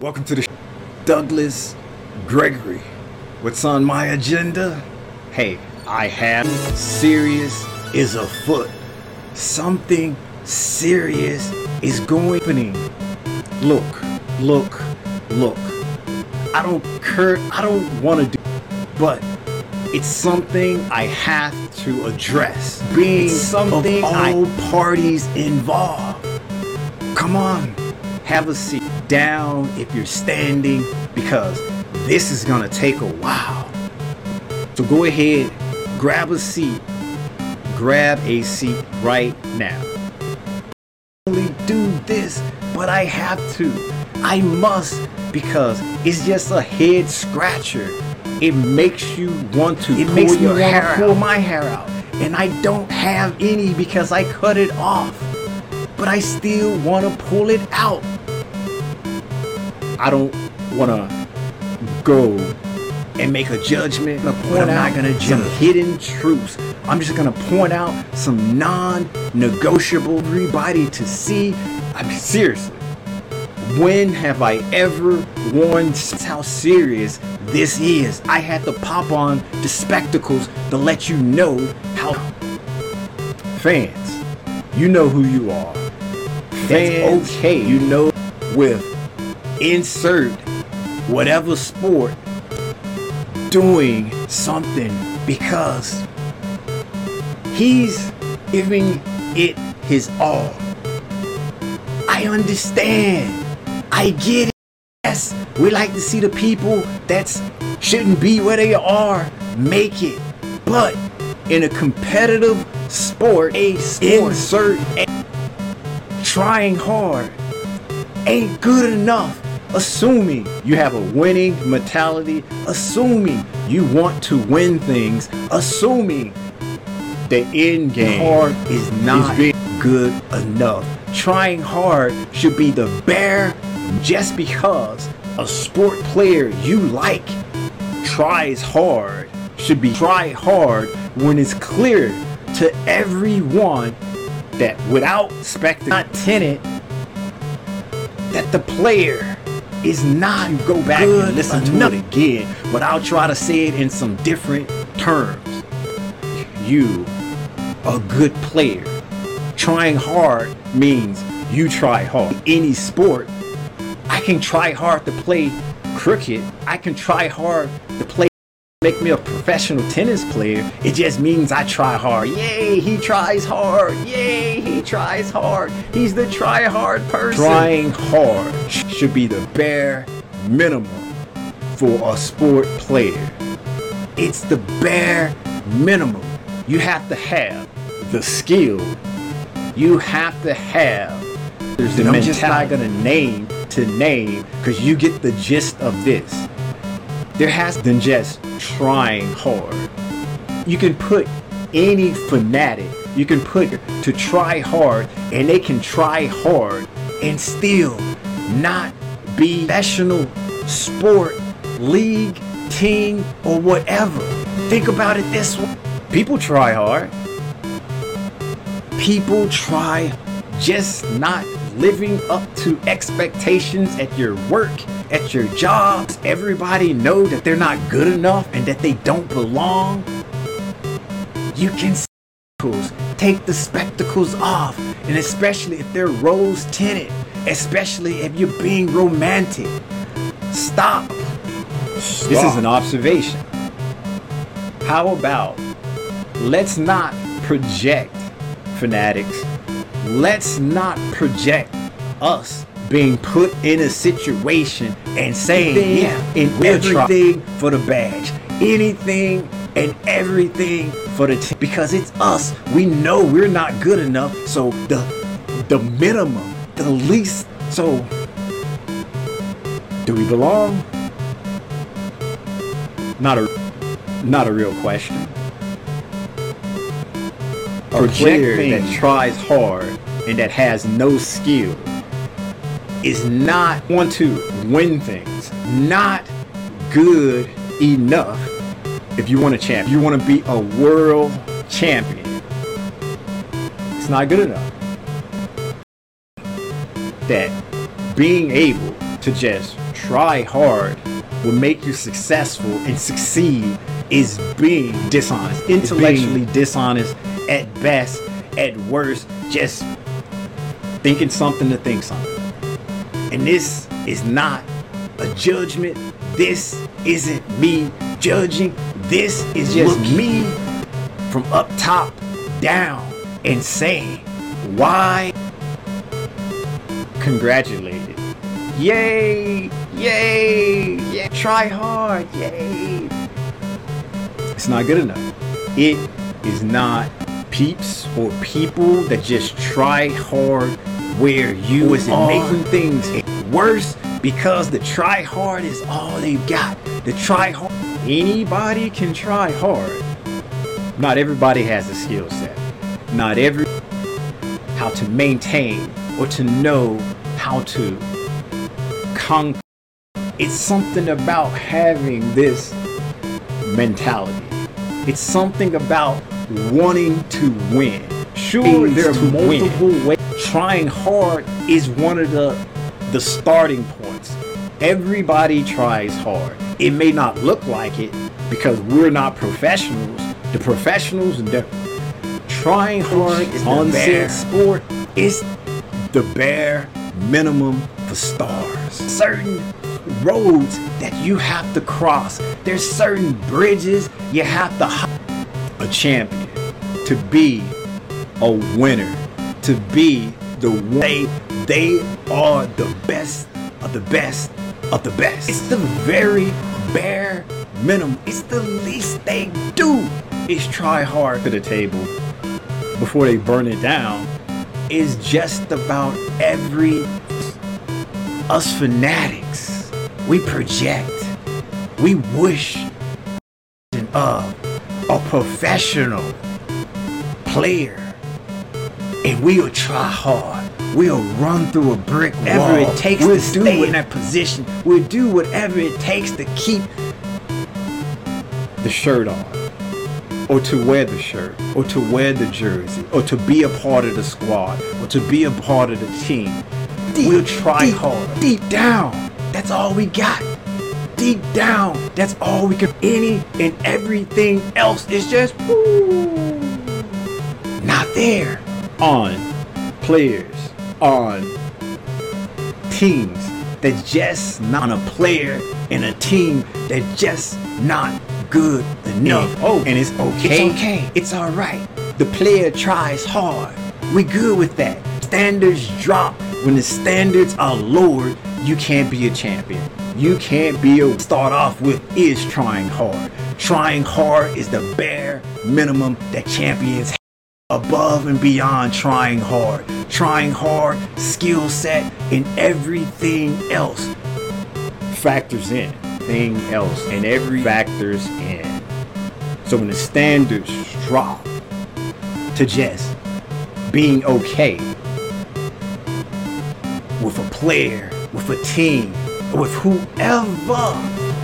Welcome to the sh- Douglas Gregory. What's on my agenda? Hey, I have serious is afoot. Something serious is going. Happening. Look, look, look. I don't cur I don't want to do but it's something I have to address. Being it's something of all I, parties involved. Come on, have a seat down if you're standing because this is gonna take a while. So go ahead, grab a seat, grab a seat right now. I only do this, but I have to. I must because it's just a head scratcher. It makes you want to. It pull makes me want to pull my hair out, and I don't have any because I cut it off. But I still want to pull it out. I don't want to go and make a judgment. I'm I'm not gonna judge hidden truths. I'm just gonna point out some non-negotiable everybody to see. I mean, seriously. When have I ever warned how serious this is? I had to pop on the spectacles to let you know how. Fans, you know who you are. Fans, okay. You know with insert whatever sport doing something because he's giving it his all. I understand. I get it. Yes, we like to see the people that shouldn't be where they are make it. But in a competitive sport, a sport, insert trying hard ain't good enough. Assuming you have a winning mentality, assuming you want to win things, assuming the end game hard is not is good enough. Trying hard should be the bare just because a sport player you like tries hard should be try hard when it's clear to everyone that without spectacle not tenant that the player is not go back and listen enough. to it again but I'll try to say it in some different terms you a good player trying hard means you try hard any sport I can try hard to play cricket. I can try hard to play make me a professional tennis player. It just means I try hard. Yay, he tries hard. Yay, he tries hard. He's the try hard person. Trying hard should be the bare minimum for a sport player. It's the bare minimum. You have to have the skill. You have to have. There's the I'm just not gonna name to name because you get the gist of this. There has than just trying hard. You can put any fanatic, you can put to try hard, and they can try hard and still not be professional sport, league, team, or whatever. Think about it this way. People try hard. People try just not living up to expectations at your work, at your jobs. Everybody know that they're not good enough and that they don't belong. You can take the spectacles off, and especially if they're rose tinted, especially if you're being romantic. Stop. Stop. This is an observation. How about let's not project fanatics let's not project us being put in a situation and saying yeah, in everything for the badge, anything and everything for the team because it's us. We know we're not good enough, so the the minimum, the least. So, do we belong? Not a not a real question a player that tries hard and that has no skill is not want to win things, not good enough if you want a champ. You want to be a world champion. It's not good enough. That being able to just try hard will make you successful and succeed is being dishonest, intellectually dishonest at best, at worst, just thinking something to think something. And this is not a judgment. This isn't me judging. This is just me from up top down and saying why congratulated. Yay! Yay! Yeah, try hard. Yay! It's not good enough. It is not peeps or people that just try hard where you is making things worse because the try hard is all they've got. The try hard anybody can try hard. Not everybody has a skill set. Not every how to maintain or to know how to conquer. It's something about having this mentality. It's something about wanting to win. Sure, there are multiple ways. Trying hard is one of the the starting points. Everybody tries hard. It may not look like it because we're not professionals. The professionals, the trying hard is on said sport is the bare minimum for stars. Certain roads that you have to cross. There's certain bridges you have to hop. A champion to be a winner, to be the one. They, they are the best of the best of the best. It's the very bare minimum. It's the least they do is try hard to the table before they burn it down. Is just about every us fanatics. We project. We wish of uh, a professional player and we'll try hard. We'll run through a brick wall. Whatever it takes we'll to stay in that position. We'll do whatever it takes to keep the shirt on, or to wear the shirt, or to wear the jersey, or to be a part of the squad, or to be a part of the team. Deep, we'll try deep, hard. Deep down, that's all we got. Deep down, that's all we can. Any and everything else is just woo, not there on players, on teams that just not a player and a team that just not good enough. Oh, and it's okay. It's okay. It's all right. The player tries hard. We good with that. Standards drop. When the standards are lowered, you can't be a champion. You can't be a start off with is trying hard. Trying hard is the bare minimum that champions above and beyond trying hard. Trying hard, skill set, and everything else factors in. Thing else, and every factors in. So when the standards drop to just being okay with a player, with a team, with whoever,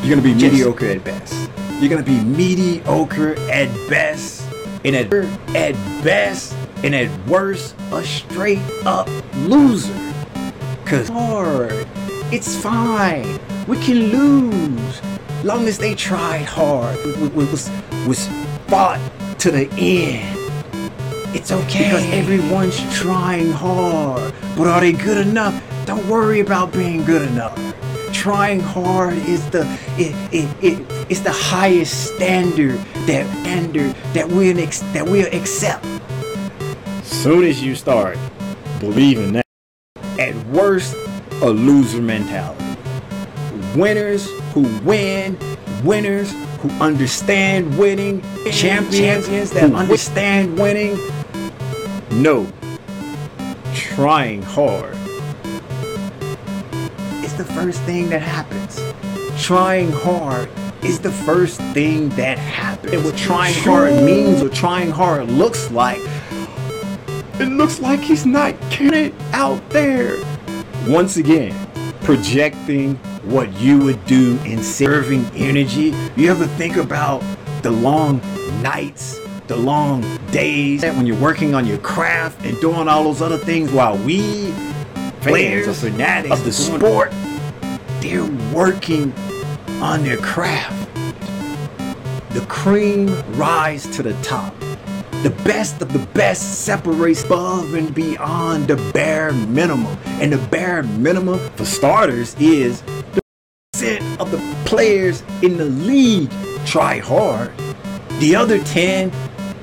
you're gonna be mediocre at best. You're gonna be mediocre at best and at, at best and at worst, a straight up loser. Cause hard, it's fine. We can lose. Long as they tried hard, was, was fought to the end. It's okay. Because everyone's trying hard. But are they good enough? Don't worry about being good enough trying hard is the it, it, it it's the highest standard that standard that we that we'll accept. Soon as you start believing that, at worst, a loser mentality. Winners who win, winners who understand winning, champions, champions that understand winning. No, trying hard first thing that happens. Trying hard is the first thing that happens. And what trying hard means, what trying hard looks like, it looks like he's not getting it out there. Once again, projecting what you would do in serving energy. You ever think about the long nights, the long days when you're working on your craft and doing all those other things while we players, fanatics of the sport they're working on their craft. The cream rise to the top. The best of the best separates above and beyond the bare minimum. And the bare minimum, for starters, is the percent of the players in the league try hard. The other 10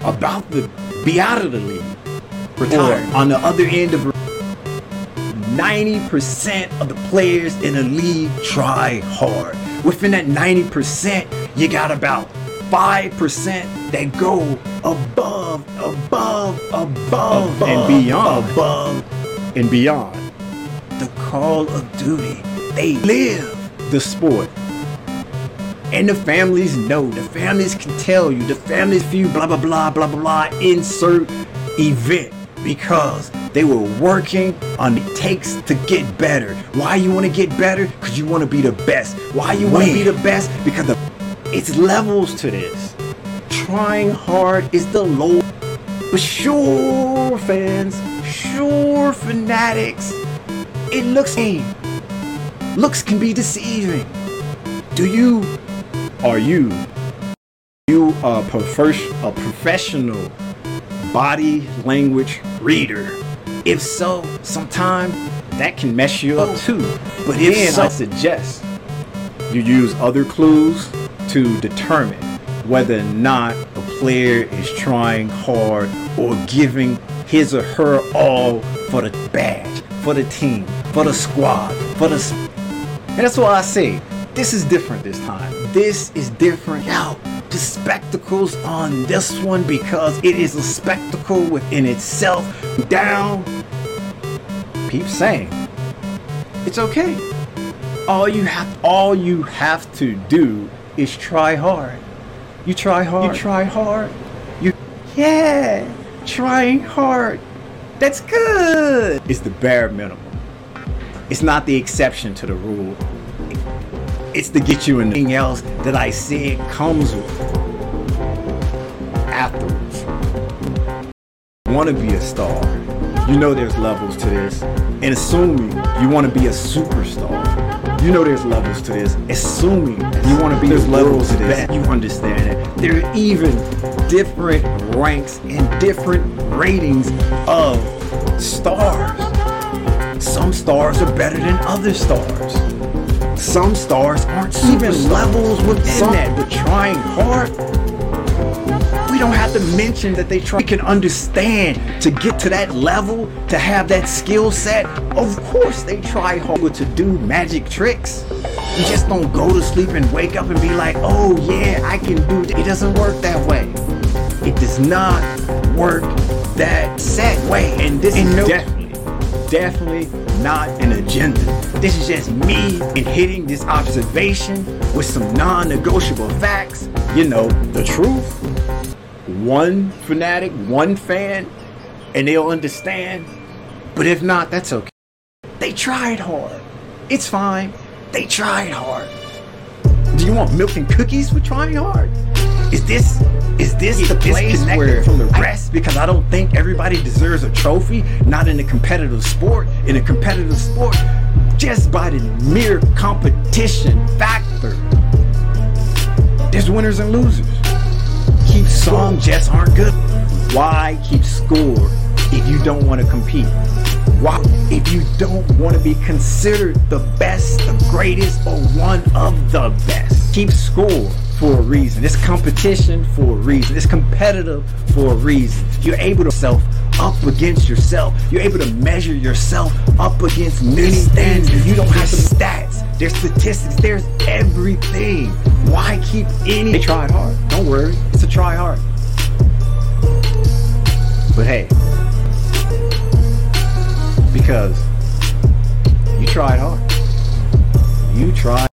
about to be out of the league. Retire. Or on the other end of 90% of the players in the league try hard. Within that 90%, you got about 5% that go above, above, above, and beyond. Above and beyond. The Call of Duty. They live the sport. And the families know. The families can tell you. The families feel blah, blah, blah, blah, blah, blah. Insert event because they were working on the takes to get better. Why you want to get better? Because you want to be the best. Why you want to be the best? Because the it's levels to this. Trying hard is the low. But sure, fans, sure, fanatics, it looks mean. Looks can be deceiving. Do you, are you, you are a, a professional body language reader? If so, sometimes that can mess you up too. Oh, but if so, I suggest you use other clues to determine whether or not a player is trying hard or giving his or her all for the badge, for the team, for the squad, for the. And that's why I say this is different this time. This is different. Now, the spectacles on this one because it is a spectacle within itself. Down. Keep saying it's okay. All you have, all you have to do is try hard. You try hard. You try hard. You Yeah, trying hard. That's good. It's the bare minimum. It's not the exception to the rule. It's to get you anything else that I said comes with afterwards. Want to be a star? You know there's levels to this. And assuming you want to be a superstar, you know there's levels to this. Assuming you want to be there's levels to this, you understand it. There are even different ranks and different ratings of stars. Some stars are better than other stars. Some stars aren't even levels within Some, that, but trying hard. We don't have to mention that they try we can understand to get to that level to have that skill set. Of course they try hard to do magic tricks. You just don't go to sleep and wake up and be like oh yeah i can do it it doesn't work that way. It does not work that set way. And this and is no, definitely not an agenda this is just me and hitting this observation with some non-negotiable facts you know the truth one fanatic, one fan, and they'll understand. But if not, that's okay. They tried hard. It's fine. They tried hard. Do you want milk and cookies for trying hard? Is this is this the place where from the rest? because I don't think everybody deserves a trophy. Not in a competitive sport. In a competitive sport, just by the mere competition factor, there's winners and losers keep some just aren't good. Why keep score if you don't want to compete? Why if you don't want to be considered the best, the greatest, or one of the best? Keep score for a reason. It's competition for a reason. It's competitive for a reason. You're able to self up against yourself. You're able to measure yourself up against many standards. You don't have the stats. There's statistics. There's everything. Why keep any? They tried hard. Don't worry. It's a try hard. But hey, because you tried hard. You tried.